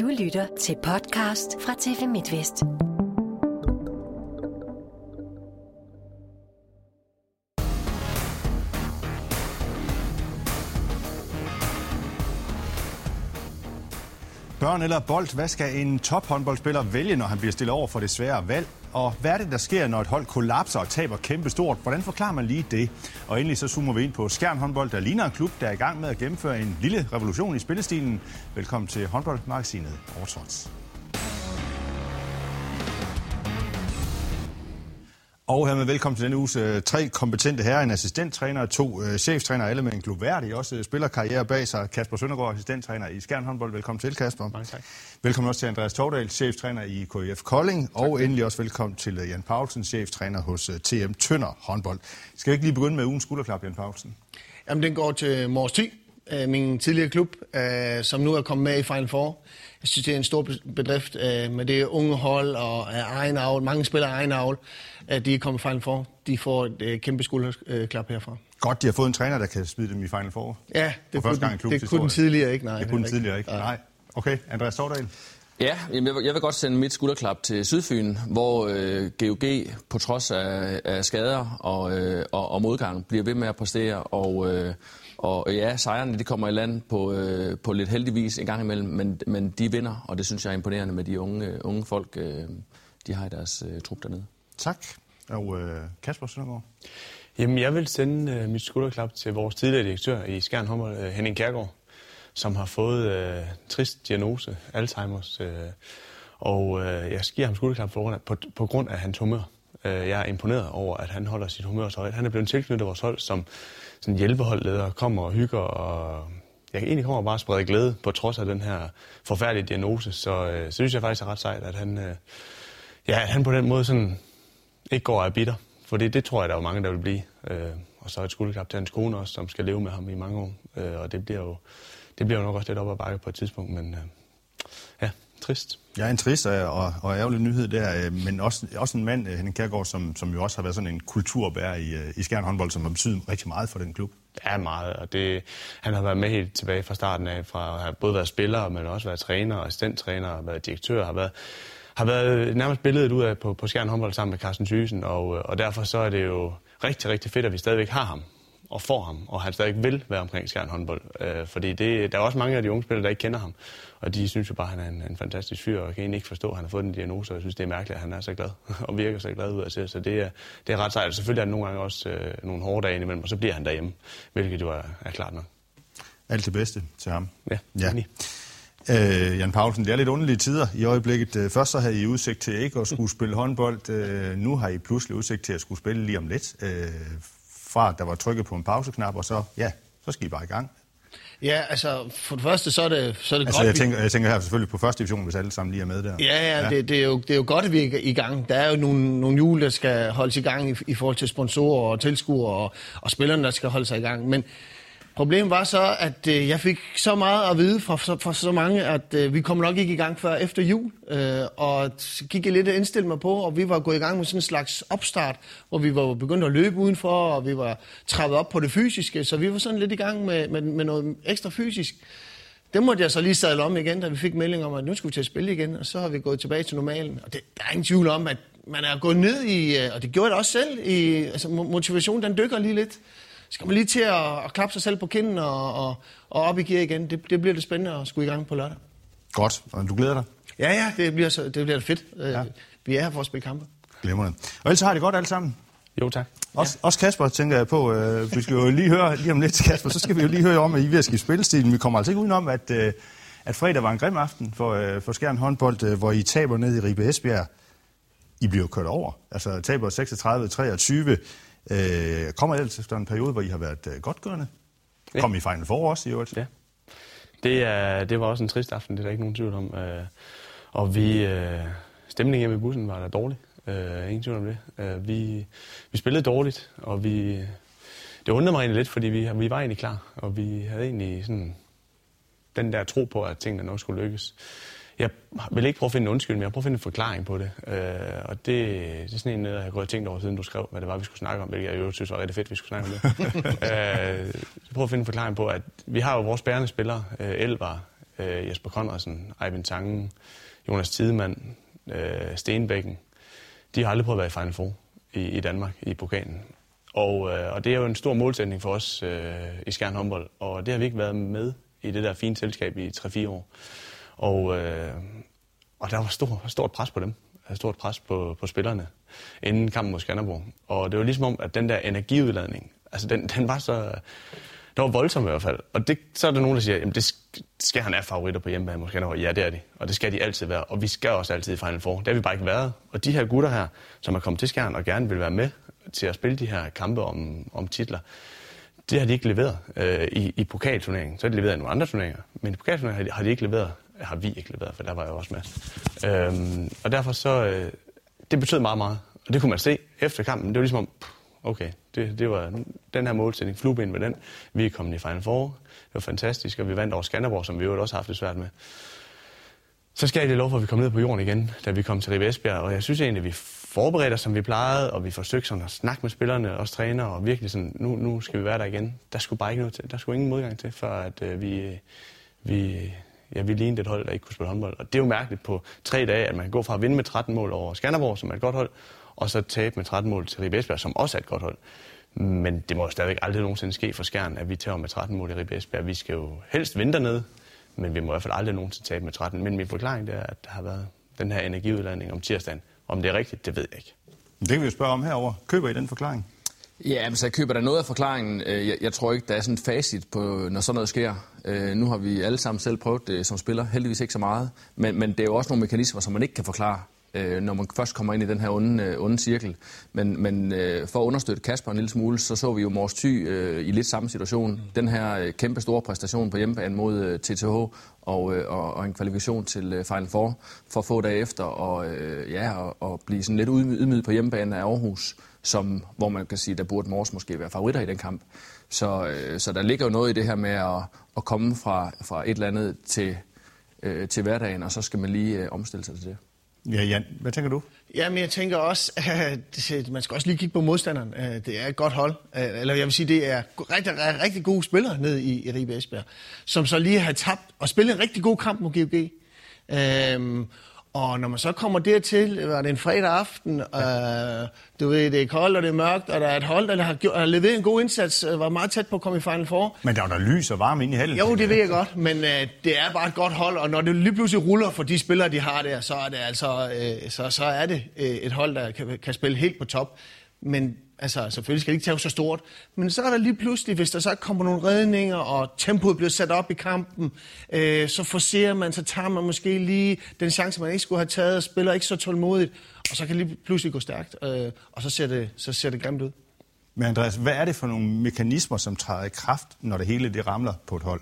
Du lytter til podcast fra TV MidtVest. Børn eller bold, hvad skal en tophåndboldspiller vælge, når han bliver stillet over for det svære valg? Og hvad er det, der sker, når et hold kollapser og taber kæmpe stort? Hvordan forklarer man lige det? Og endelig så zoomer vi ind på Skjern håndbold, der ligner en klub, der er i gang med at gennemføre en lille revolution i spillestilen. Velkommen til håndboldmagasinet Overtrots. Og hermed velkommen til denne uges øh, tre kompetente herrer, en assistenttræner og to øh, cheftræner, alle med en globærdig også øh, spillerkarriere bag sig. Kasper Søndergaard, assistenttræner i Skjern håndbold. Velkommen til, Kasper. Mange tak. Velkommen også til Andreas Tordal, cheftræner i KIF Kolding. Og endelig også velkommen til øh, Jan Paulsen, cheftræner hos øh, TM Tønder håndbold. Skal vi ikke lige begynde med ugens skulderklap, Jan Paulsen? Jamen, den går til Mors Thy, øh, min tidligere klub, øh, som nu er kommet med i Final Four. Jeg synes, det er en stor bedrift øh, med det unge hold og egen avl. Mange spillere af egen avl, at de er kommet i Final Four. De får et kæmpe skulderklap herfra. Godt, de har fået en træner, der kan smide dem i Final Four. Ja, det, kunne, gang det kunne den tidligere ikke. Nej, det kunne den tidligere ikke. Nej. Okay, Andreas Stordal. Ja, jeg vil, jeg vil godt sende mit skulderklap til Sydfyn, hvor øh, GOG på trods af, af skader og, øh, og, og modgang bliver ved med at præstere. Og, øh, og ja, sejrene de kommer i land på, øh, på lidt heldigvis en gang imellem, men, men de vinder, og det synes jeg er imponerende med de unge, unge folk, øh, de har i deres øh, trup dernede. Tak. Og øh, Kasper Søndergaard? Jamen, jeg vil sende øh, mit skulderklap til vores tidligere direktør i Skjern Hummer, øh, Henning Kærgaard, som har fået øh, trist diagnose, Alzheimer's. Øh, og øh, jeg giver ham skulderklap på grund af, på, på grund af hans humør. Øh, jeg er imponeret over, at han holder sit humør så højt. Han er blevet tilknyttet vores hold som sådan hjælpeholdleder, kommer og hygger, og jeg egentlig kommer bare og sprede glæde på trods af den her forfærdelige diagnose. Så, øh, så synes jeg faktisk er ret sejt, at han, øh, ja, at han på den måde sådan ikke går af bitter. For det, det tror jeg, der er mange, der vil blive. Øh, og så et skulderklap til hans kone også, som skal leve med ham i mange år. Øh, og det bliver jo det bliver jo nok også lidt op ad bakke på et tidspunkt, men øh, trist. Ja, en trist og, og ærgerlig nyhed der, øh, men også, også en mand, øh, Henning Kærgaard, som, som jo også har været sådan en kulturbærer i, øh, i Skjern håndbold, som har betydet rigtig meget for den klub. Ja, meget, og det, han har været med helt tilbage fra starten af, fra at have både været spiller, men også været træner, assistenttræner, og været direktør, har været, har været nærmest billedet ud af på, på Skjern håndbold sammen med Carsten Thysen, og, og derfor så er det jo rigtig, rigtig fedt, at vi stadigvæk har ham og får ham, og han stadig vil være omkring Skjern håndbold. Øh, fordi det, der er også mange af de unge spillere, der ikke kender ham, og de synes jo bare, at han er en, en fantastisk fyr, og kan egentlig ikke forstå, at han har fået den diagnose, og jeg synes, det er mærkeligt, at han er så glad, og virker så glad ud af sig. Så det er, det er ret sejt. Selvfølgelig er der nogle gange også øh, nogle hårde dage imellem, og så bliver han derhjemme, hvilket jo er, er klart nok. Alt det bedste til ham. Ja, ja. Øh, Jan Paulsen, det er lidt underlige tider i øjeblikket. Øh, først så havde I udsigt til ikke at skulle spille håndbold. Øh, nu har I pludselig udsigt til at skulle spille lige om lidt. Øh, fra der var trykket på en pauseknap, og så, ja, så skal I bare i gang. Ja, altså for det første, så er det, så er det altså, godt... Jeg tænker, jeg tænker her selvfølgelig på første division, hvis alle sammen lige er med der. Ja, ja, ja. Det, det, er jo, det er jo godt, at vi er i gang. Der er jo nogle, nogle hjul, der skal holdes i gang i, i forhold til sponsorer og tilskuere og, og spillerne, der skal holde sig i gang. Men Problemet var så, at øh, jeg fik så meget at vide fra, fra, fra så mange, at øh, vi kommer nok ikke i gang før efter jul. Øh, og så gik jeg lidt og indstille mig på, og vi var gået i gang med sådan en slags opstart, hvor vi var begyndt at løbe udenfor, og vi var trappet op på det fysiske, så vi var sådan lidt i gang med, med, med noget ekstra fysisk. Det måtte jeg så lige sadle om igen, da vi fik melding om, at nu skulle vi til at spille igen, og så har vi gået tilbage til normalen. Og det, der er ingen tvivl om, at man er gået ned i, øh, og det gjorde det også selv, i, altså motivationen den dykker lige lidt skal man lige til at, at klappe sig selv på kinden og, og, og op i gear igen. Det, det bliver det spændende at skulle i gang på lørdag. Godt, og du glæder dig? Ja, ja, det bliver, så, det bliver fedt. Øh, ja. Vi er her for at spille kampe. Glemmer det. Og ellers har det godt alle sammen. Jo, tak. Også, ja. også Kasper, tænker jeg på. Øh, vi skal jo lige høre lige om lidt til Kasper, så skal vi jo lige høre om, at I er ved at skifte spillestilen. Vi kommer altså ikke udenom, at, øh, at fredag var en grim aften for, øh, for Skjern håndbold, øh, hvor I taber ned i Ribe Esbjerg. I bliver kørt over. Altså taber 36-23. Øh, kommer ellers efter en periode, hvor I har været øh, godtgørende. Ja. Kom I Final Four også i øvrigt. Ja. Det, er, det var også en trist aften, det er der ikke nogen tvivl om. Øh, og vi, øh, stemningen hjemme i bussen var der dårlig. Øh, ingen tvivl om det. Øh, vi, vi spillede dårligt, og vi, det undrede mig egentlig lidt, fordi vi, vi var egentlig klar, og vi havde egentlig sådan den der tro på, at tingene nok skulle lykkes jeg vil ikke prøve at finde en undskyldning, men jeg prøver at finde en forklaring på det. Øh, og det, det er sådan en, jeg har gået og tænkt over, siden du skrev, hvad det var, vi skulle snakke om, hvilket jeg jo synes var rigtig fedt, vi skulle snakke om det. øh, jeg prøver at finde en forklaring på, at vi har jo vores bærende spillere, øh, Elvar, Øh, Jesper Conradsen, Eivind Tangen, Jonas Tidemann, øh, Stenbækken. De har aldrig prøvet at være i Final Four i, i Danmark, i pokalen. Og, øh, og det er jo en stor målsætning for os øh, i Skjern håndbold, og det har vi ikke været med i det der fine selskab i 3-4 år. Og, øh, og der var stor, stort pres på dem, øh, stort pres på, på spillerne inden kampen mod Skanderborg. Og det var ligesom om, at den der energiudladning, altså den, den var så... Det var voldsomt i hvert fald. Og det, så er der nogen, der siger, at det skal han er favoritter på hjemmebane mod Skanderborg. Ja, det er de. Og det skal de altid være. Og vi skal også altid i Final Four. Det har vi bare ikke været. Og de her gutter her, som er kommet til Skjern og gerne vil være med til at spille de her kampe om, om titler, det har de ikke leveret øh, i, i pokalturneringen. Så har de leveret i nogle andre turneringer. Men i pokalturneringen har de, har de ikke leveret. Har vi ikke leveret, for der var jeg også med. Øhm, og derfor så... Øh, det betød meget, meget. Og det kunne man se efter kampen. Det var ligesom om, okay, det, det var den her målsætning, flueben med den. Vi er kommet i Final Four. Det var fantastisk, og vi vandt over Skanderborg, som vi jo også har haft det svært med. Så skal jeg det lov for, at vi kom ned på jorden igen, da vi kom til Ribe Esbjerg. Og jeg synes egentlig, at vi forberedte os, som vi plejede, og vi forsøgte sådan at snakke med spillerne, og træner, og virkelig sådan, nu, nu skal vi være der igen. Der skulle bare ikke noget til. Der skulle ingen modgang til, for at øh, vi, vi, ja, vi lignede et hold, der ikke kunne spille håndbold. Og det er jo mærkeligt på tre dage, at man kan gå fra at vinde med 13 mål over Skanderborg, som er et godt hold, og så tabe med 13 mål til Ribe Esbjerg, som også er et godt hold. Men det må jo stadigvæk aldrig nogensinde ske for Skjern, at vi tager med 13 mål i Ribe Esbjerg. Vi skal jo helst vinde dernede, men vi må i hvert fald aldrig nogensinde tabe med 13. Men min forklaring det er, at der har været den her energiudladning om tirsdagen. Om det er rigtigt, det ved jeg ikke. Det kan vi jo spørge om herover. Køber I den forklaring? Ja, men så jeg køber der noget af forklaringen. Øh, jeg, jeg tror ikke, der er sådan et facit på, når sådan noget sker. Øh, nu har vi alle sammen selv prøvet det som spiller. Heldigvis ikke så meget. Men, men det er jo også nogle mekanismer, som man ikke kan forklare øh, når man først kommer ind i den her onde, onde cirkel. Men, men for at understøtte Kasper en lille smule, så så vi jo Mors Thy i lidt samme situation. Den her kæmpe store præstation på hjemmebane mod TTH og, og, og en kvalifikation til Final Four for få dage efter, og, ja, og, og blive sådan lidt ydmyget på hjemmebane af Aarhus, som, hvor man kan sige, der burde Mors måske være favoritter i den kamp. Så, øh, så der ligger jo noget i det her med at, at komme fra, fra et eller andet til, øh, til hverdagen, og så skal man lige øh, omstille sig til det. Ja, Jan, hvad tænker du? Jamen, jeg tænker også, at man skal også lige kigge på modstanderen. Det er et godt hold. Eller jeg vil sige, det er rigtig, rigtig gode spillere ned i, i Ribe Esbjerg, som så lige har tabt og spillet en rigtig god kamp mod GOG. Øhm, og når man så kommer dertil, var det en fredag aften, ja. øh, du ved, det er koldt, og det er mørkt, og der er et hold, der har, har leveret en god indsats, øh, var meget tæt på at komme i Final Four. Men der var der lys og varme inde i hallen. Jo, det ved jeg godt, men øh, det er bare et godt hold, og når det lige pludselig ruller for de spillere, de har der, så er det altså, øh, så, så er det øh, et hold, der kan, kan spille helt på top. Men Altså, selvfølgelig skal det ikke tage så stort. Men så er der lige pludselig, hvis der så kommer nogle redninger, og tempoet bliver sat op i kampen, øh, så forser man, så tager man måske lige den chance, man ikke skulle have taget, og spiller ikke så tålmodigt, og så kan det lige pludselig gå stærkt, øh, og så ser, det, så ser det grimt ud. Men Andreas, hvad er det for nogle mekanismer, som træder i kraft, når det hele det ramler på et hold?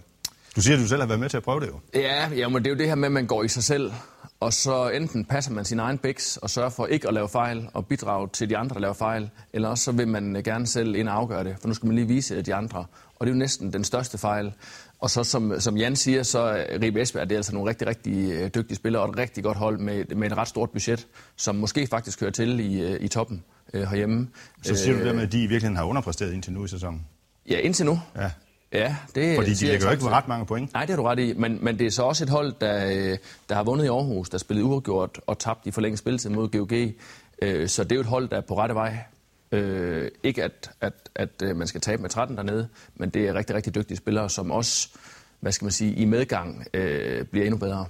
Du siger, at du selv har været med til at prøve det jo. Ja, jamen, det er jo det her med, at man går i sig selv og så enten passer man sin egen bæks og sørger for ikke at lave fejl og bidrage til de andre, der laver fejl, eller også så vil man gerne selv ind og afgøre det, for nu skal man lige vise de andre. Og det er jo næsten den største fejl. Og så som, som Jan siger, så Ribe Esbjerg det er altså nogle rigtig, rigtig øh, dygtige spillere og et rigtig godt hold med, med et ret stort budget, som måske faktisk hører til i, øh, i toppen øh, herhjemme. Så siger du det med, at de i virkeligheden har underpræsteret indtil nu i sæsonen? Ja, indtil nu. Ja. Ja, det Fordi de lægger jo ikke ret mange point. Nej, det har du ret i. Men, men det er så også et hold, der, der har vundet i Aarhus, der spillede uafgjort og tabt i forlænget spilletid mod GOG. Øh, så det er jo et hold, der er på rette vej. Øh, ikke at, at, at øh, man skal tabe med 13 dernede, men det er rigtig, rigtig dygtige spillere, som også, hvad skal man sige, i medgang øh, bliver endnu bedre.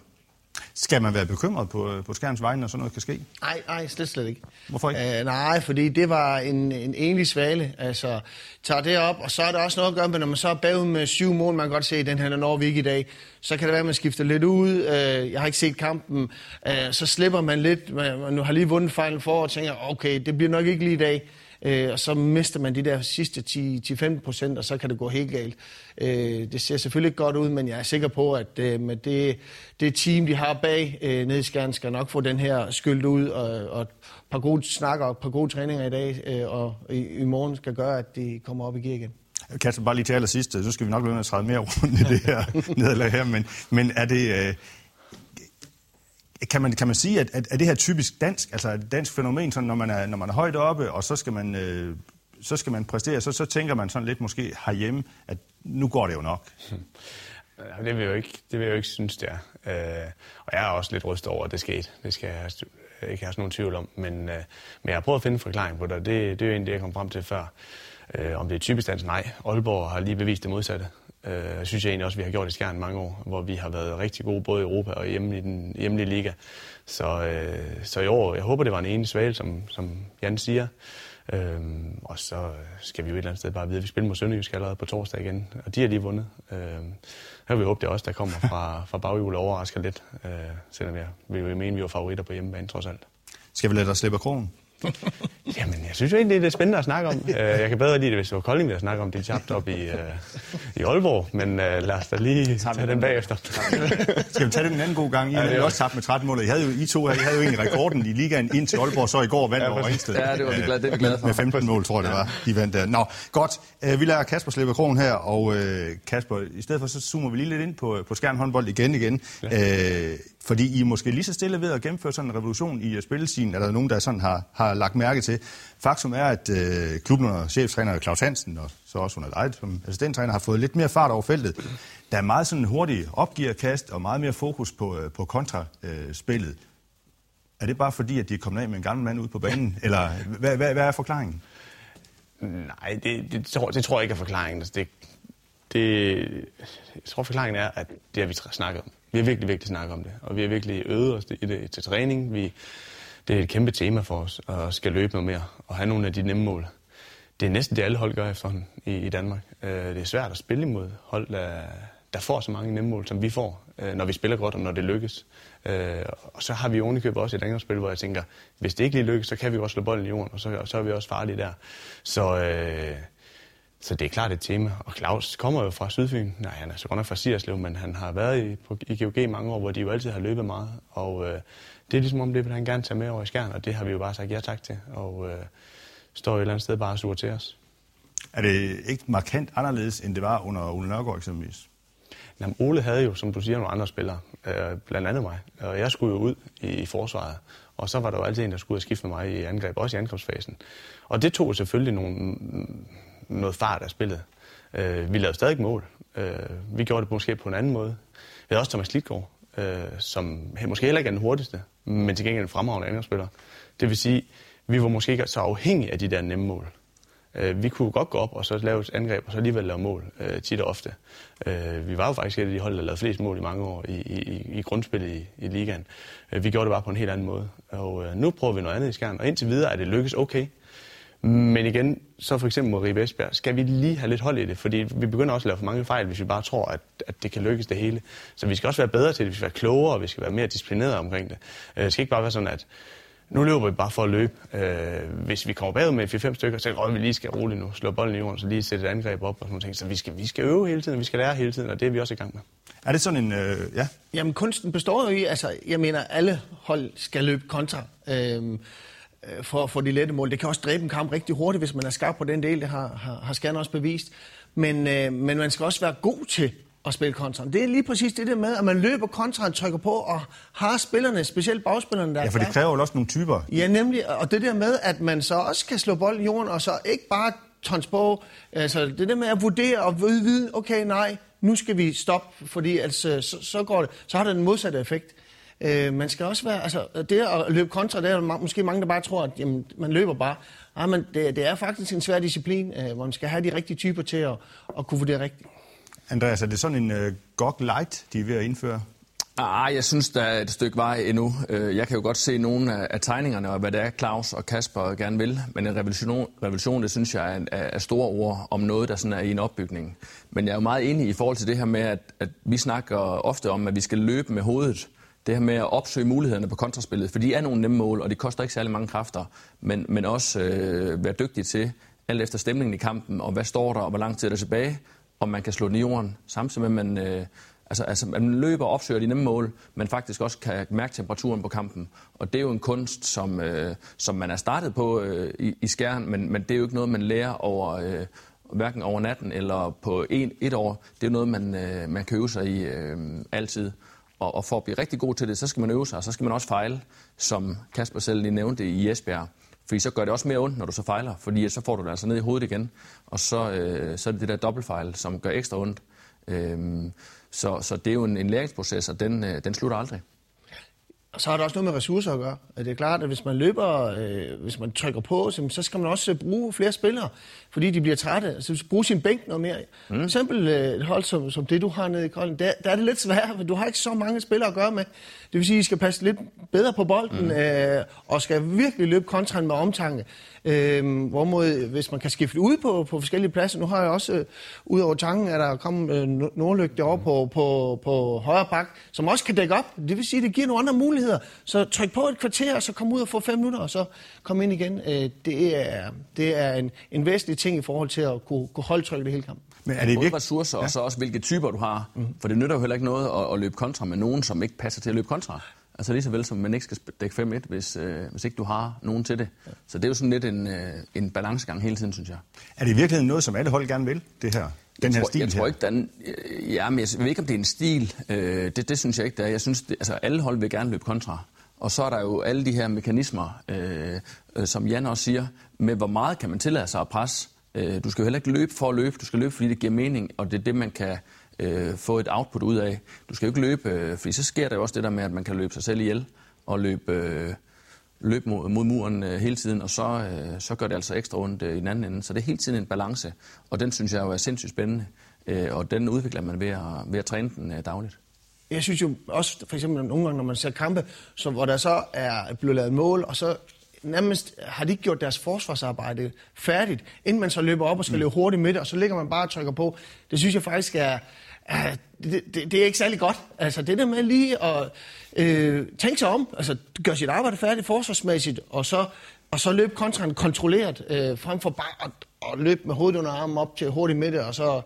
Skal man være bekymret på, på skærens vegne, når sådan noget kan ske? Nej, nej, slet, slet ikke. Hvorfor ikke? Uh, nej, fordi det var en, en enlig svale. Altså, tager det op, og så er der også noget at gøre med, når man så er bagud med syv mål, man kan godt se, at den her når vi ikke i dag, så kan det være, at man skifter lidt ud. Uh, jeg har ikke set kampen. Uh, så slipper man lidt. Man, man har lige vundet fejlen for, og tænker, okay, det bliver nok ikke lige i dag øh, og så mister man de der sidste 10-15 procent, og så kan det gå helt galt. Øh, det ser selvfølgelig ikke godt ud, men jeg er sikker på, at øh, med det, det team, de har bag øh, nede i Skjern, skal nok få den her skyldt ud, og, og et par gode snakker og et par gode træninger i dag, øh, og i, i morgen skal gøre, at de kommer op i gear igen. Kasper, bare lige til allersidst, så skal vi nok blive med at træde mere rundt i det her nederlag her, men, men er det... Øh, kan man, kan man sige, at, at, at det her typisk dansk, altså et dansk fænomen, sådan, når, man er, når man er højt oppe, og så skal man, øh, så skal man præstere, så, så tænker man sådan lidt måske herhjemme, at nu går det jo nok. Ja, det vil jeg jo ikke, det vil jeg jo ikke synes, det er. Øh, og jeg er også lidt rystet over, at det skete. Det skal jeg ikke have nogen tvivl om. Men, øh, men jeg har prøvet at finde en forklaring på det, det, det er jo egentlig det, jeg kom frem til før. Øh, om det er typisk dansk? Nej. Aalborg har lige bevist det modsatte. Øh, jeg synes jeg egentlig også, vi har gjort i Skjern mange år, hvor vi har været rigtig gode både i Europa og hjemme i den hjemlige liga. Så, øh, så i år, jeg håber, det var en enig svale, som, som Jan siger. Øhm, og så skal vi jo et eller andet sted bare vide, at vi spiller mod Sønderjysk allerede på torsdag igen, og de har lige vundet. Øhm, her vil vi håbe, det er os, der kommer fra, fra baghjul og overrasker lidt, øh, selvom jeg vil jo mene, at vi var favoritter på hjemmebane trods alt. Skal vi lade dig slippe af krogen? Jamen, jeg synes jo egentlig, det er spændende at snakke om. Øh, jeg kan bedre lide det, hvis det var Kolding, vi snakke om. Det tabt op i, uh, i Aalborg, men uh, lad os da lige tage den bagefter. Skal vi tage den en anden god gang? I ja, har også tabt med 13 mål. I, havde jo, I to I havde jo egentlig rekorden i ligaen ind til Aalborg, så i går vandt ja, over Ringsted. Ja, det var vi glade, det er vi glade for. Med 15 mål, tror jeg, det var. De vandt der. Nå, godt. Vi lader Kasper slippe krogen her, og Kasper, i stedet for så zoomer vi lige lidt ind på, på skærn håndbold igen igen. Ja. Fordi I er måske lige så stille ved at gennemføre sådan en revolution i øh, spillesiden, er der nogen, der sådan har, har lagt mærke til. Faktum er, at øh, klubben og cheftræner Claus Hansen, og så også under dig som assistenttræner, har fået lidt mere fart over feltet. Der er meget sådan hurtig opgiverkast og meget mere fokus på, øh, på kontraspillet. Øh, er det bare fordi, at de er kommet af med en gammel mand ud på banen, eller hvad, hvad, hvad er forklaringen? Nej, det, det, tror, det tror jeg ikke er forklaringen. Altså, det, det, jeg tror, forklaringen er, at det har vi snakket om. Vi har virkelig, virkelig snakket om det, og vi har virkelig øvet os i det til træning. Vi, det er et kæmpe tema for os, at skal løbe noget mere og have nogle af de nemme mål. Det er næsten det, alle hold gør efterhånden i, i Danmark. Øh, det er svært at spille imod hold, der, der får så mange nemme mål, som vi får, øh, når vi spiller godt og når det lykkes. Øh, og så har vi ovenikøbet også et angrebsspil, hvor jeg tænker, hvis det ikke lige lykkes, så kan vi også slå bolden i jorden, og så, så er vi også farlige der. Så... Øh, så det er klart et tema. Og Claus kommer jo fra Sydfyn. Nej, han er så godt nok fra Sierslev, men han har været i, på, i GOG mange år, hvor de jo altid har løbet meget. Og øh, det er ligesom om, det vil han gerne tage med over i skærn, og det har vi jo bare sagt ja tak til. Og øh, står jo et eller andet sted bare og suger til os. Er det ikke markant anderledes, end det var under Ole Nørgaard eksempelvis? Jamen, Ole havde jo, som du siger, nogle andre spillere, øh, blandt andet mig. Og jeg skulle jo ud i, i forsvaret. Og så var der jo altid en, der skulle skifte med mig i angreb, også i angrebsfasen. Og det tog selvfølgelig nogle, noget fart af spillet. Øh, vi lavede stadig mål. Øh, vi gjorde det måske på en anden måde. Vi havde også Thomas Lidgaard, øh, som måske heller ikke er den hurtigste, men til gengæld en fremragende angrebsspiller. Det vil sige, vi var måske ikke så afhængige af de der nemme mål. Øh, vi kunne godt gå op og så lave et angreb, og så alligevel lave mål øh, tit og ofte. Øh, vi var jo faktisk et af de hold, der lavede flest mål i mange år i, i, i grundspillet i, i ligaen. Øh, vi gjorde det bare på en helt anden måde. Og øh, nu prøver vi noget andet i skærn, og indtil videre er det lykkes okay. Men igen, så for eksempel mod Ribe Esbjerg, skal vi lige have lidt hold i det, fordi vi begynder også at lave for mange fejl, hvis vi bare tror, at, at det kan lykkes det hele. Så vi skal også være bedre til det, vi skal være klogere, og vi skal være mere disciplineret omkring det. Øh, det skal ikke bare være sådan, at nu løber vi bare for at løbe. Øh, hvis vi kommer bagud med 4-5 stykker, så kan vi lige skal roligt nu, slå bolden i jorden, så lige sætte et angreb op og sådan noget. Så vi skal, vi skal øve hele tiden, vi skal lære hele tiden, og det er vi også i gang med. Er det sådan en, øh, ja? Jamen kunsten består jo i, altså jeg mener, alle hold skal løbe kontra. Øh, Øh, for få de lette mål. Det kan også dræbe en kamp rigtig hurtigt, hvis man er skarp på den del. Det har, har, har Skanner også bevist. Men, øh, men man skal også være god til at spille kontra. Det er lige præcis det der med, at man løber kontra, trykker på og har spillerne, specielt bagspillerne, der Ja, for det kræver jo også nogle typer. Ja, nemlig. Og det der med, at man så også kan slå bolden i jorden, og så ikke bare tons på. Altså, det der med at vurdere og vide, okay, nej, nu skal vi stoppe, fordi altså, så, så går det. Så har det den modsatte effekt. Øh, man skal også være, altså det at løbe kontra, det er måske mange, der bare tror, at jamen, man løber bare. Nej, men det, det er faktisk en svær disciplin, øh, hvor man skal have de rigtige typer til at, at kunne vurdere rigtigt. Andreas, er det sådan en uh, GOG Light, de er ved at indføre? Ah, jeg synes, der er et stykke vej endnu. Øh, jeg kan jo godt se nogle af tegningerne, og hvad det er, Claus og Kasper gerne vil. Men en revolution, revolution det synes jeg er, er store ord om noget, der sådan er i en opbygning. Men jeg er jo meget enig i forhold til det her med, at, at vi snakker ofte om, at vi skal løbe med hovedet det her med at opsøge mulighederne på kontraspillet, for de er nogle nemme mål, og det koster ikke særlig mange kræfter, men, men også øh, være dygtig til, alt efter stemningen i kampen, og hvad står der, og hvor lang tid er der tilbage, om man kan slå den i jorden, samtidig med, at man, øh, altså, altså, man løber og opsøger de nemme mål, men faktisk også kan mærke temperaturen på kampen. Og det er jo en kunst, som, øh, som man er startet på øh, i, i skæren, men, men det er jo ikke noget, man lærer over... Øh, hverken over natten eller på en, et år. Det er noget, man, øh, man kan øve sig i øh, altid. Og, og for at blive rigtig god til det, så skal man øve sig, og så skal man også fejle, som Kasper selv lige nævnte i Esbjerg. Fordi så gør det også mere ondt, når du så fejler, fordi så får du det altså ned i hovedet igen, og så, øh, så er det det der dobbeltfejl, som gør ekstra ondt. Øh, så, så det er jo en, en læringsproces, og den, øh, den slutter aldrig. Og så har det også noget med ressourcer at gøre. Det er klart, at hvis man løber, øh, hvis man trykker på, så skal man også bruge flere spillere, fordi de bliver trætte. Så bruge sin bænk noget mere. Mm. For eksempel øh, et hold som, som det, du har nede i Kolding, der, der er det lidt svært, for du har ikke så mange spillere at gøre med. Det vil sige, at I skal passe lidt bedre på bolden, mm. øh, og skal virkelig løbe kontraen med omtanke. Øh, hvorimod, hvis man kan skifte ud på, på forskellige pladser, nu har jeg også, øh, ud over tanken, at der kommet øh, nordlygte over på, på, på højre bak, som også kan dække op. Det vil sige, at det giver nogle andre muligheder. Så tryk på et kvarter, og så kom ud og få fem minutter, og så kom ind igen. Øh, det, er, det er en, en væsentlig ting i forhold til at kunne, kunne holde trykket det hele kampen. Men er det Både ressourcer, ja. og så også hvilke typer du har. Mm. For det nytter jo heller ikke noget at, at løbe kontra med nogen, som ikke passer til at løbe kontra. Altså lige så vel som man ikke skal dække 5-1, hvis, øh, hvis ikke du har nogen til det. Ja. Så det er jo sådan lidt en, øh, en balancegang hele tiden, synes jeg. Er det i virkeligheden noget, som alle hold gerne vil, det her? Den jeg her tror, stil jeg tror ikke, den, øh, ja, men jeg ved ikke, om det er en stil. Øh, det, det synes jeg ikke, det er. Jeg synes, det, altså, alle hold vil gerne løbe kontra. Og så er der jo alle de her mekanismer, øh, øh, som Jan også siger, med hvor meget kan man tillade sig at presse. Øh, du skal jo heller ikke løbe for at løbe, du skal løbe, fordi det giver mening, og det er det, man kan øh, få et output ud af. Du skal jo ikke løbe, øh, fordi så sker der jo også det der med, at man kan løbe sig selv ihjel og løbe, øh, løbe mod, mod muren øh, hele tiden, og så, øh, så gør det altså ekstra ondt øh, i den anden ende. Så det er hele tiden en balance, og den synes jeg jo er sindssygt spændende, øh, og den udvikler man ved at, ved at træne den øh, dagligt. Jeg synes jo også, for eksempel nogle gange, når man ser kampe, så, hvor der så er blevet lavet mål, og så nærmest har de ikke gjort deres forsvarsarbejde færdigt, inden man så løber op og skal mm. løbe hurtigt med det, og så ligger man bare og trykker på. Det synes jeg faktisk er, er det, det, det er ikke særlig godt. Altså det der med lige at øh, tænke sig om, altså gøre sit arbejde færdigt forsvarsmæssigt, og så, og så løbe kontraen kontrolleret, øh, frem for bare at, at løbe med hovedet under armen op til hurtigt med det, og så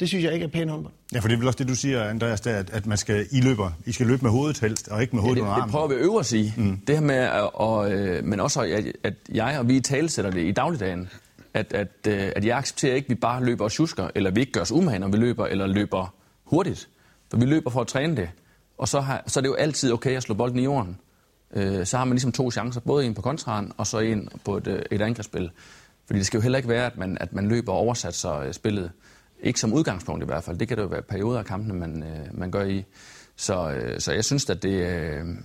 det synes jeg ikke er pæn håndbold. Ja, for det er vel også det, du siger, Andreas, der, at, at man skal, I løber, I skal løbe med hovedet helst, og ikke med hovedet ja, det, under armen. Det prøver vi at øve os i. Mm. Det her med, at, og, øh, men også, at, at jeg og vi talesætter det i dagligdagen. At, at, øh, at jeg accepterer ikke, at vi bare løber og tjusker, eller vi ikke gør os umage, når vi løber, eller løber hurtigt. For vi løber for at træne det. Og så, har, så er det jo altid okay at slå bolden i jorden. Øh, så har man ligesom to chancer, både en på kontraren, og så en på et, øh, et angrebsspil. Fordi det skal jo heller ikke være, at man, at man løber og oversatser øh, spillet. Ikke som udgangspunkt i hvert fald. Det kan det jo være perioder af kampene, man, øh, man gør i. Så, så jeg synes, at det,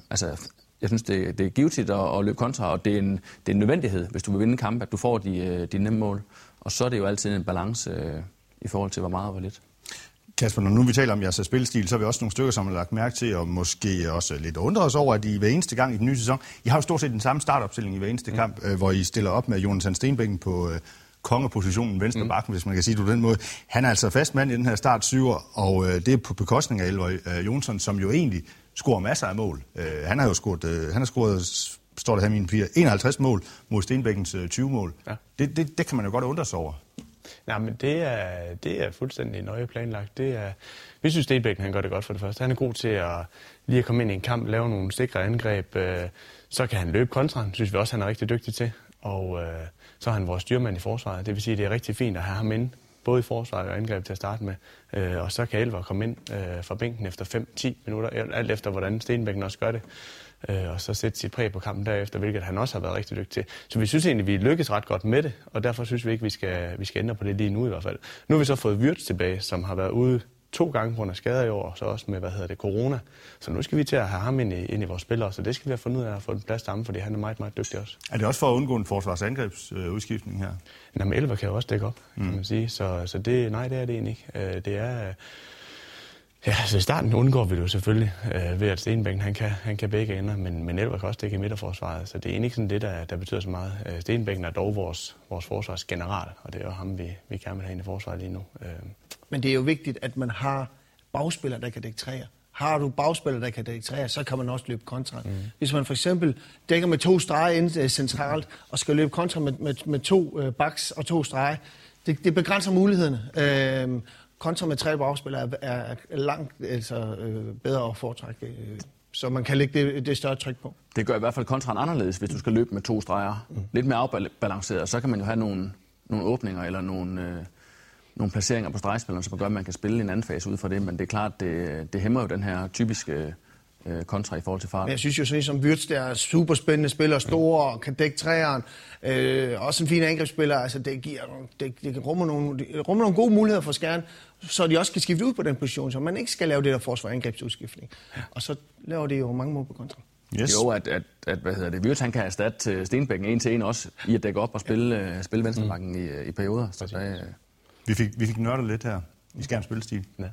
altså, jeg synes, det, det er givetigt at, at løbe kontra, og det er, en, det er en nødvendighed, hvis du vil vinde en kamp, at du får de, de nemme mål. Og så er det jo altid en balance øh, i forhold til, hvor meget og hvor lidt. Kasper, når nu vi taler om jeres spilstil, så er vi også nogle stykker, som har lagt mærke til, og måske også lidt undre os over, at I hver eneste gang i den nye sæson, I har jo stort set den samme startopstilling i hver eneste mm. kamp, øh, hvor I stiller op med Jonas Stenbækken på, øh, kongepositionen, venstre mm. bakken, hvis man kan sige det på den måde. Han er altså fast mand i den her start syver, og øh, det er på bekostning af Elver øh, Jonsson, som jo egentlig scorer masser af mål. Øh, han har jo scoret, øh, han har scoret står der her mine piger, 51 mål mod Stenbækkens øh, 20 mål. Ja. Det, det, det kan man jo godt undre sig over. Nej, men det er, det er fuldstændig nøje planlagt. Det er, vi synes, Stenbækken han gør det godt for det første. Han er god til at lige at komme ind i en kamp, lave nogle sikre angreb. Øh, så kan han løbe kontra, synes vi også, han er rigtig dygtig til. Og øh, så er han vores styrmand i forsvaret. Det vil sige, at det er rigtig fint at have ham inde, både i forsvaret og angreb til at starte med. Øh, og så kan Elver komme ind øh, fra bænken efter 5-10 minutter, alt efter hvordan Stenbækken også gør det. Øh, og så sætte sit præg på kampen derefter, hvilket han også har været rigtig dygtig til. Så vi synes egentlig, vi lykkes ret godt med det, og derfor synes vi ikke, vi skal, vi skal ændre på det lige nu i hvert fald. Nu har vi så fået Wirtz tilbage, som har været ude to gange på grund af skader i år, og så også med, hvad hedder det, corona. Så nu skal vi til at have ham ind i, ind i vores spillere, så det skal vi have fundet ud af at få en plads til ham, fordi han er meget, meget dygtig også. Er det også for at undgå en forsvarsangrebsudskiftning her? Jamen, Elver kan jo også dække op, mm. kan man sige. Så, så det, nej, det er det egentlig ikke. Øh, det er... Ja, så i starten undgår vi det jo selvfølgelig øh, ved, at Stenbækken han kan, han kan begge ender, men, men Elver kan også dække i midterforsvaret, så det er egentlig ikke sådan det, der, der betyder så meget. Øh, Stenbækken er dog vores, vores forsvarsgeneral, og det er jo ham, vi, vi gerne vil have ind i forsvaret lige nu. Øh, men det er jo vigtigt, at man har bagspillere, der kan dække træer. Har du bagspillere, der kan dække træer, så kan man også løbe kontra. Mm. Hvis man for eksempel dækker med to streger ind uh, centralt, og skal løbe kontra med, med, med to uh, baks og to streger, det, det begrænser mulighederne. Uh, kontra med tre bagspillere er, er langt altså, uh, bedre at foretrække. Uh, så man kan lægge det, det større tryk på. Det gør i hvert fald kontraen anderledes, hvis du skal løbe med to streger. Mm. Lidt mere afbalanceret, så kan man jo have nogle, nogle åbninger eller nogle... Uh, nogle placeringer på stregspilleren, som gør, at man kan spille en anden fase ud fra det, men det er klart, det, det hæmmer jo den her typiske øh, kontra i forhold til. Men jeg synes jo sådan som Wirtz, der er superspændende spiller, store og kan dække træeren. Øh, også en fin angrebsspiller. Altså, det, giver, det, det rummer, nogle, det rummer nogle gode muligheder for Skjern, så de også kan skifte ud på den position, så man ikke skal lave det der forsvar angrebsudskiftning. Og så laver det jo mange mål på kontra. Yes. Jo, at, at, at hvad hedder det, Wirtz, han kan erstatte Stenbækken en til en også, i at dække op og spille, ja. spille venstrebakken mm. i, i perioder. Så der, vi, fik, vi fik nørdet lidt her i Skjern spillestil. Ja.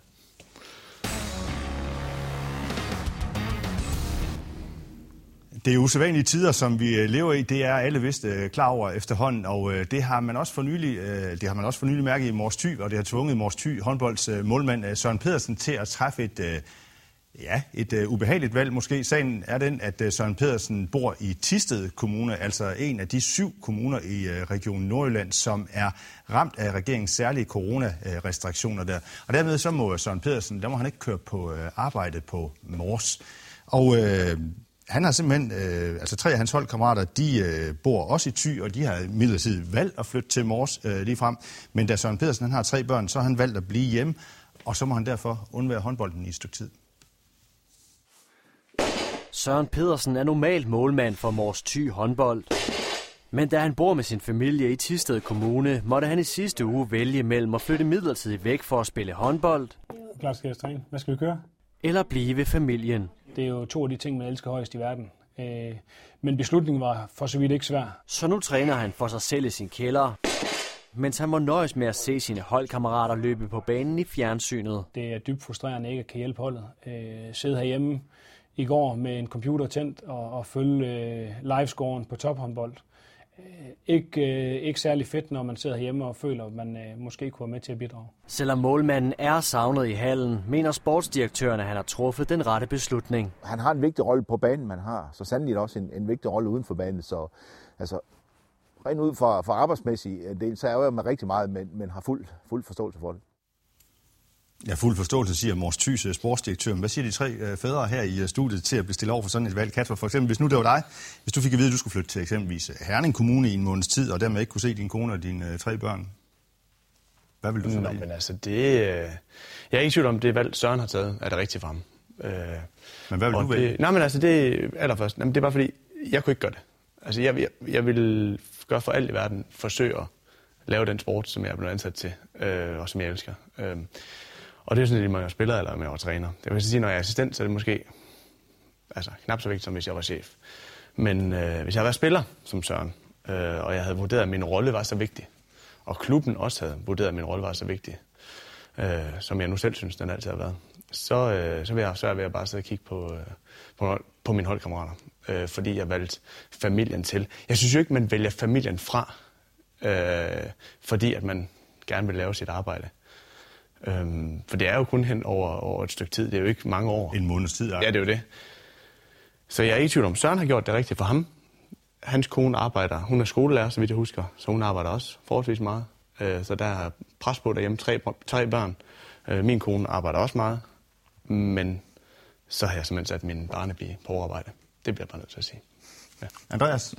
Det er usædvanlige tider, som vi øh, lever i. Det er alle vist øh, klar over efterhånden, og øh, det har man også for nylig, øh, det har man også for nylig mærket i Mors Thy, og det har tvunget Mors Thy håndbolds øh, målmand Søren Pedersen til at træffe et, ja, et ubehageligt valg måske. Sagen er den, at Søren Pedersen bor i Tisted Kommune, altså en af de syv kommuner i Region Nordjylland, som er ramt af regeringens særlige coronarestriktioner der. Og dermed så må Søren Pedersen, der må han ikke køre på arbejde på Mors. Og øh, han har simpelthen, øh, altså tre af hans holdkammerater, de øh, bor også i Thy, og de har midlertidigt valgt at flytte til Mors øh, lige frem. Men da Søren Pedersen han har tre børn, så har han valgt at blive hjemme, og så må han derfor undvære håndbolden i et stykke tid. Søren Pedersen er normalt målmand for Mors Thy håndbold. Men da han bor med sin familie i Tisted Kommune, måtte han i sidste uge vælge mellem at flytte midlertidigt væk for at spille håndbold. Klar skal jeg træne. Hvad skal vi køre? Eller blive ved familien. Det er jo to af de ting, man elsker højst i verden. Øh, men beslutningen var for så vidt ikke svær. Så nu træner han for sig selv i sin kælder, mens han må nøjes med at se sine holdkammerater løbe på banen i fjernsynet. Det er dybt frustrerende ikke at kan hjælpe holdet. Øh, sidde herhjemme i går med en computer tændt og, og følge øh, livescoren på tophåndbold. Ikke, øh, ikke særlig fedt, når man sidder hjemme og føler, at man øh, måske kunne være med til at bidrage. Selvom målmanden er savnet i hallen, mener sportsdirektøren, at han har truffet den rette beslutning. Han har en vigtig rolle på banen, man har. Så sandelig også en, en vigtig rolle uden for banen. Så altså, rent ud fra, fra arbejdsmæssig del, så er jeg med rigtig meget, men, men har fuld, fuld forståelse for det. Ja, fuld forståelse, siger Mors Thys øh, sportsdirektør. Hvad siger de tre øh, fædre her i øh, studiet til at bestille over for sådan et valg? Kasper, for eksempel, hvis nu det var dig, hvis du fik at vide, at du skulle flytte til eksempelvis Herning Kommune i en måneds tid, og dermed ikke kunne se din kone og dine tre børn, hvad vil du så Nå, men altså, det, jeg er ikke tvivl om, det valg, Søren har taget, er det rigtigt for ham. men hvad vil du vælge? Nej, men altså, det allerførst, jamen, det er bare fordi, jeg kunne ikke gøre det. Altså, jeg, jeg, jeg vil gøre for alt i verden, forsøge at lave den sport, som jeg er blevet ansat til, øh, og som jeg elsker. Øh, og det er sådan, lidt, når jeg spiller eller med jeg træner. Det vil sige, når jeg er assistent, så er det måske altså, knap så vigtigt, som hvis jeg var chef. Men øh, hvis jeg var spiller, som Søren, øh, og jeg havde vurderet, at min rolle var så vigtig, og klubben også havde vurderet, at min rolle var så vigtig, øh, som jeg nu selv synes, den altid har været, så, øh, så vil jeg sørge ved at bare sidde og kigge på, øh, på, på mine holdkammerater, øh, fordi jeg valgte familien til. Jeg synes jo ikke, man vælger familien fra, øh, fordi at man gerne vil lave sit arbejde. Øhm, for det er jo kun hen over, over et stykke tid. Det er jo ikke mange år. En måneds tid, ja. Ja, det er jo det. Så jeg er ikke tvivl om, Søren har gjort det rigtigt for ham. Hans kone arbejder, hun er skolelærer, så vidt jeg husker, så hun arbejder også forholdsvis meget. Øh, så der er pres på derhjemme, tre, tre børn. Øh, min kone arbejder også meget, men så har jeg simpelthen sat min barnepige på arbejde. Det bliver jeg bare nødt til at sige. Ja. Andreas?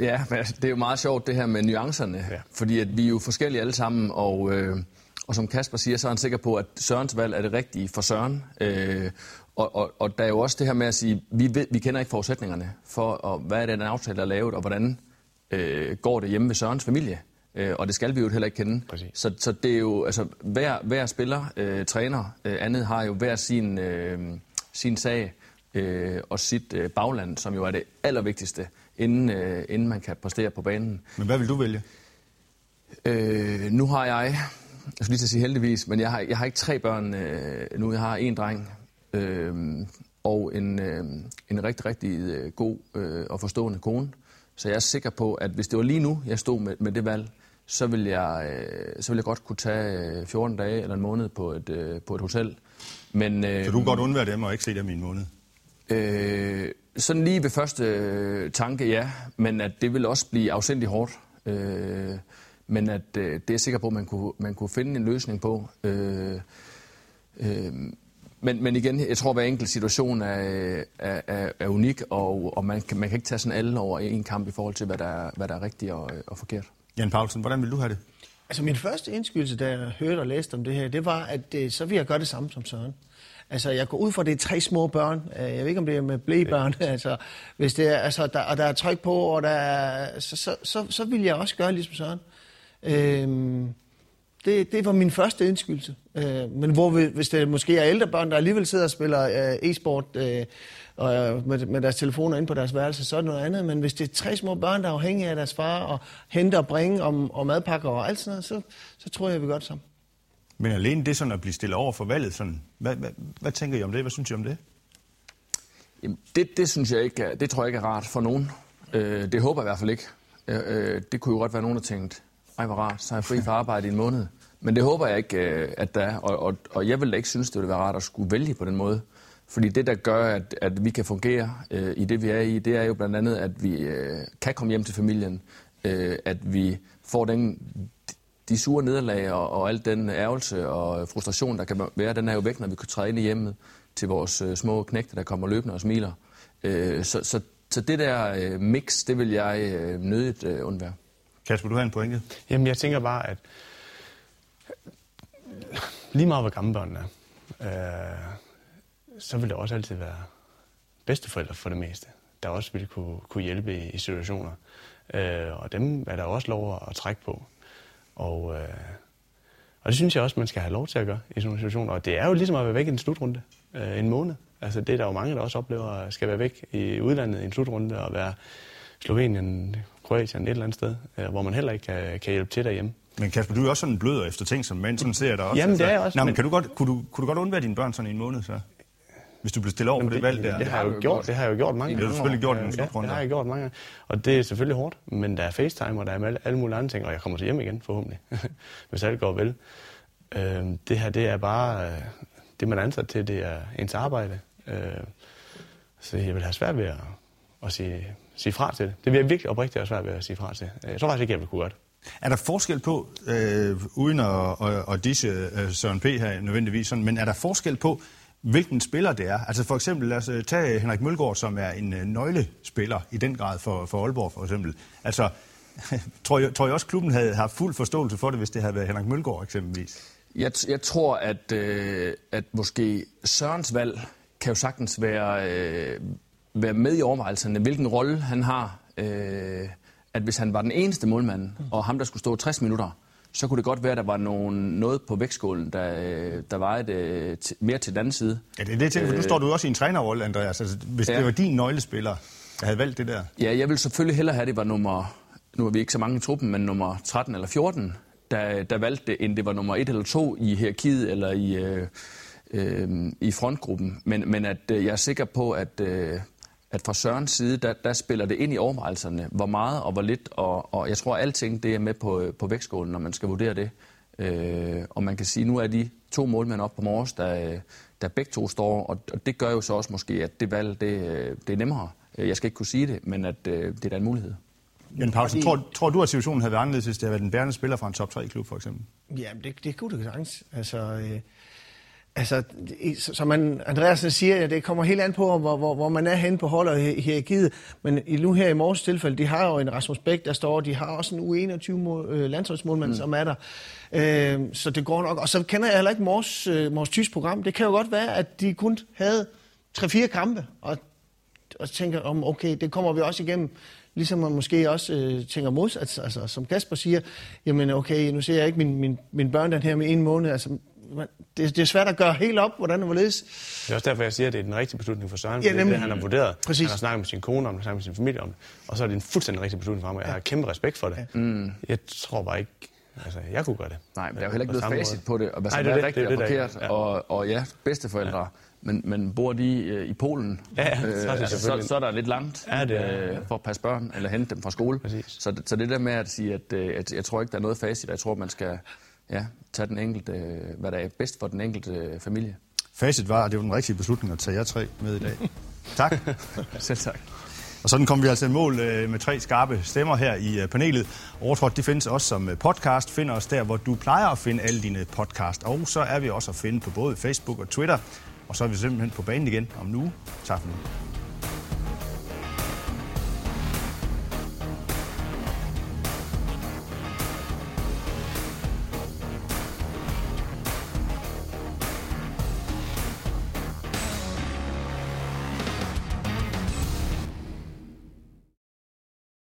Ja, men altså, det er jo meget sjovt det her med nuancerne, ja. fordi at vi er jo forskellige alle sammen, og... Øh, og som Kasper siger, så er han sikker på, at Sørens valg er det rigtige for Søren. Øh, og, og, og der er jo også det her med at sige, vi, ved, vi kender ikke forudsætningerne for, og hvad er den aftale, der er lavet, og hvordan øh, går det hjemme ved Sørens familie. Øh, og det skal vi jo heller ikke kende. Så, så det er jo, altså, hver, hver spiller, øh, træner, øh, andet har jo hver sin, øh, sin sag øh, og sit øh, bagland, som jo er det allervigtigste, inden, øh, inden man kan præstere på banen. Men hvad vil du vælge? Øh, nu har jeg jeg skulle lige til at sige heldigvis, men jeg har, jeg har ikke tre børn øh, nu. Jeg har en dreng øh, og en, øh, en rigtig, rigtig øh, god øh, og forstående kone. Så jeg er sikker på, at hvis det var lige nu, jeg stod med, med det valg, så vil, jeg, øh, så vil jeg godt kunne tage 14 øh, dage eller en måned på et, øh, på et hotel. Men, øh, så du kan godt undvære dem og ikke se dem i en måned? Øh, sådan lige ved første øh, tanke, ja. Men at det vil også blive afsindig hårdt. Øh, men at øh, det er jeg sikker på, at man kunne, man kunne finde en løsning på. Øh, øh, men, men igen, jeg tror, at hver enkelt situation er, er, er, er unik, og, og man, kan, man kan ikke tage sådan alle over en kamp i forhold til, hvad der er, hvad der er rigtigt og, og forkert. Jan Paulsen, hvordan vil du have det? Altså min første indskydelse, da jeg hørte og læste om det her, det var, at øh, så vil jeg gøre det samme som Søren. Altså, jeg går ud fra, at det er tre små børn. Øh, Jeg ved ikke, om det er med blæbørn. Altså, hvis det er, altså, der, og der er tryk på, og der er, så, så, så, så vil jeg også gøre ligesom sådan. Øhm, det, det var min første indskydelse. Øh, men hvor vi, hvis det måske er ældre børn, der alligevel sidder og spiller øh, e-sport øh, og, øh, med, med deres telefoner ind på deres værelse, så er det noget andet. Men hvis det er tre små børn, der er afhængige af deres far, og henter og bringe om, og madpakker og alt sådan noget, så, så tror jeg, vi gør det sammen. Men alene det sådan at blive stillet over for valget, sådan, hvad, hvad, hvad tænker I om det? Hvad synes I om det? Jamen, det, det synes jeg ikke, det tror jeg ikke er rart for nogen. Øh, det håber jeg i hvert fald ikke. Øh, øh, det kunne jo godt være nogen, der tænkte, ej hvor rart, så er jeg fri fra arbejde i en måned. Men det håber jeg ikke, øh, at der er. Og, og, og jeg vil da ikke synes, det ville være rart at skulle vælge på den måde. Fordi det, der gør, at, at vi kan fungere øh, i det, vi er i, det er jo blandt andet, at vi øh, kan komme hjem til familien. Øh, at vi får den, de sure nederlag og, og al den ærgelse og frustration, der kan være, den er jo væk, når vi kan træde ind i hjemmet til vores øh, små knægte, der kommer løbende og smiler. Øh, så, så, så det der øh, mix, det vil jeg øh, nødigt øh, undvære. Kasper, du har en pointe. Jamen, jeg tænker bare, at øh, lige meget hvor gamle børnene er, øh, så vil det også altid være bedsteforældre for det meste, der også vil kunne, kunne hjælpe i, i situationer. Øh, og dem er der også lov at, at trække på. Og, øh, og det synes jeg også, man skal have lov til at gøre i sådan nogle situationer. Og det er jo ligesom at være væk i en slutrunde øh, en måned. Altså det er der jo mange, der også oplever, skal være væk i udlandet i en slutrunde og være Slovenien, Kroatien et eller andet sted, øh, hvor man heller ikke kan, kan hjælpe til derhjemme. Men Kasper, du er også sådan blød efter ting, som mænd sådan ser dig også. Jamen, det er jeg også, Nå, men men- kan du godt, kunne, du, kunne du godt undvære dine børn sådan i en måned, så? Hvis du blev stillet over på det valg der. Det har jeg jo gjort, det har jeg jo gjort mange Det har du gange. selvfølgelig gjort i nogle Ja, det har jeg gjort mange gange. Og det er selvfølgelig hårdt, men der er FaceTime, og der er alle- alle mulige andre ting, og jeg kommer til hjem igen forhåbentlig, hvis alt går vel. Øh, det her, det er bare, øh, det man er ansat til, det er ens arbejde. Øh, så jeg vil have svært ved at, at sige, sige fra til det. Det vil jeg virkelig oprigtigt have svært ved at sige fra til. Jeg tror faktisk ikke, jeg vil kunne gøre det. Er der forskel på, øh, uden at, at, at disse øh, Søren P. her nødvendigvis, sådan, men er der forskel på, hvilken spiller det er? Altså for eksempel, lad os øh, tage Henrik Mølgaard, som er en øh, nøglespiller i den grad for, for Aalborg for eksempel. Altså, tror jeg, tror jeg også, klubben havde haft fuld forståelse for det, hvis det havde været Henrik Mølgaard eksempelvis? Jeg, jeg tror, at, øh, at måske Sørens valg kan jo sagtens være, øh, være med i overvejelserne, hvilken rolle han har. Øh, at hvis han var den eneste målmand, og ham, der skulle stå 60 minutter, så kunne det godt være, at der var nogen, noget på vægtskålen, der, øh, der var et, øh, t- mere til den anden side. Ja, det er det, jeg tænker, for nu står du også i en trænerrolle, Andreas. Altså, hvis Ja. det var din nøglespiller, der havde valgt det der. Ja, jeg vil selvfølgelig hellere have, det var nummer, nu er vi ikke så mange i truppen, men nummer 13 eller 14, der, der valgte det, end det var nummer 1 eller 2 i hierarkiet eller i, øh, øh, i frontgruppen. Men, men at øh, jeg er sikker på, at, øh, at fra Sørens side, der, der spiller det ind i overvejelserne, hvor meget og hvor lidt. Og, og jeg tror, at alting det er med på, på vægtskålen, når man skal vurdere det. Øh, og man kan sige, at nu er de to målmænd op på Mors, der, der begge to står, og, og det gør jo så også måske, at det valg, det, det er nemmere. Øh, Jeg skal ikke kunne sige det, men at øh, det er da en mulighed. Men Paulsen, tror, tror du, at situationen havde været anderledes, hvis det havde været en bærende spiller fra en top 3-klub, for eksempel? Ja, det, det kunne det sagtens. Altså, øh, altså, som man, Andreasen siger, ja, det kommer helt an på, hvor, hvor, hvor man er henne på hold og hi- hierarkiet. Men i- nu her i morges tilfælde, de har jo en Rasmus Bæk, der står, de har også en U21 øh, mm. som er der. Øh, så det går nok. Og så kender jeg heller ikke Mors, øh, Mors Tys program. Det kan jo godt være, at de kun havde 3-4 kampe, og og tænker om, okay, det kommer vi også igennem. Ligesom man måske også øh, tænker modsat, altså som Kasper siger, jamen okay, nu ser jeg ikke min, min, min børn den her med en måned, altså man, det, det er svært at gøre helt op, hvordan det hvorledes. Det er også derfor, jeg siger, at det er den rigtige beslutning for Søren. Ja, Ja, det er nemlig. det, han har vurderet. Præcis. Han har snakket med sin kone om det, snakket med sin familie om det. Og så er det en fuldstændig rigtig beslutning for ham, og jeg har kæmpe respekt for det. Ja. Mm. Jeg tror bare ikke, altså jeg kunne gøre det. Nej, men der er jo heller ikke noget facit måde. på det, og hvad det er rigtigt og er- forkert. ja. Og, og ja, bedsteforældre, ja. Men, men bor de øh, i Polen, Ja, ja, så er det altså, så, så er der lidt langt Ja, det er- øh, for at passe børn, eller hente dem fra skole. Præcis. Så, det- så det der med at sige, at, øh, at jeg tror ikke, der er noget facit, og jeg tror, man skal ja, tage den enkelte, øh, hvad der er bedst for den enkelte øh, familie. Facit var, at det var den rigtige beslutning at tage jer tre med i dag. tak. Selv tak. Og sådan kom vi altså i mål øh, med tre skarpe stemmer her i panelet. Overtrådt, det findes også som podcast. Find os der, hvor du plejer at finde alle dine podcast. Og så er vi også at finde på både Facebook og Twitter. Og så er vi simpelthen på banen igen om nu. Tak for nu.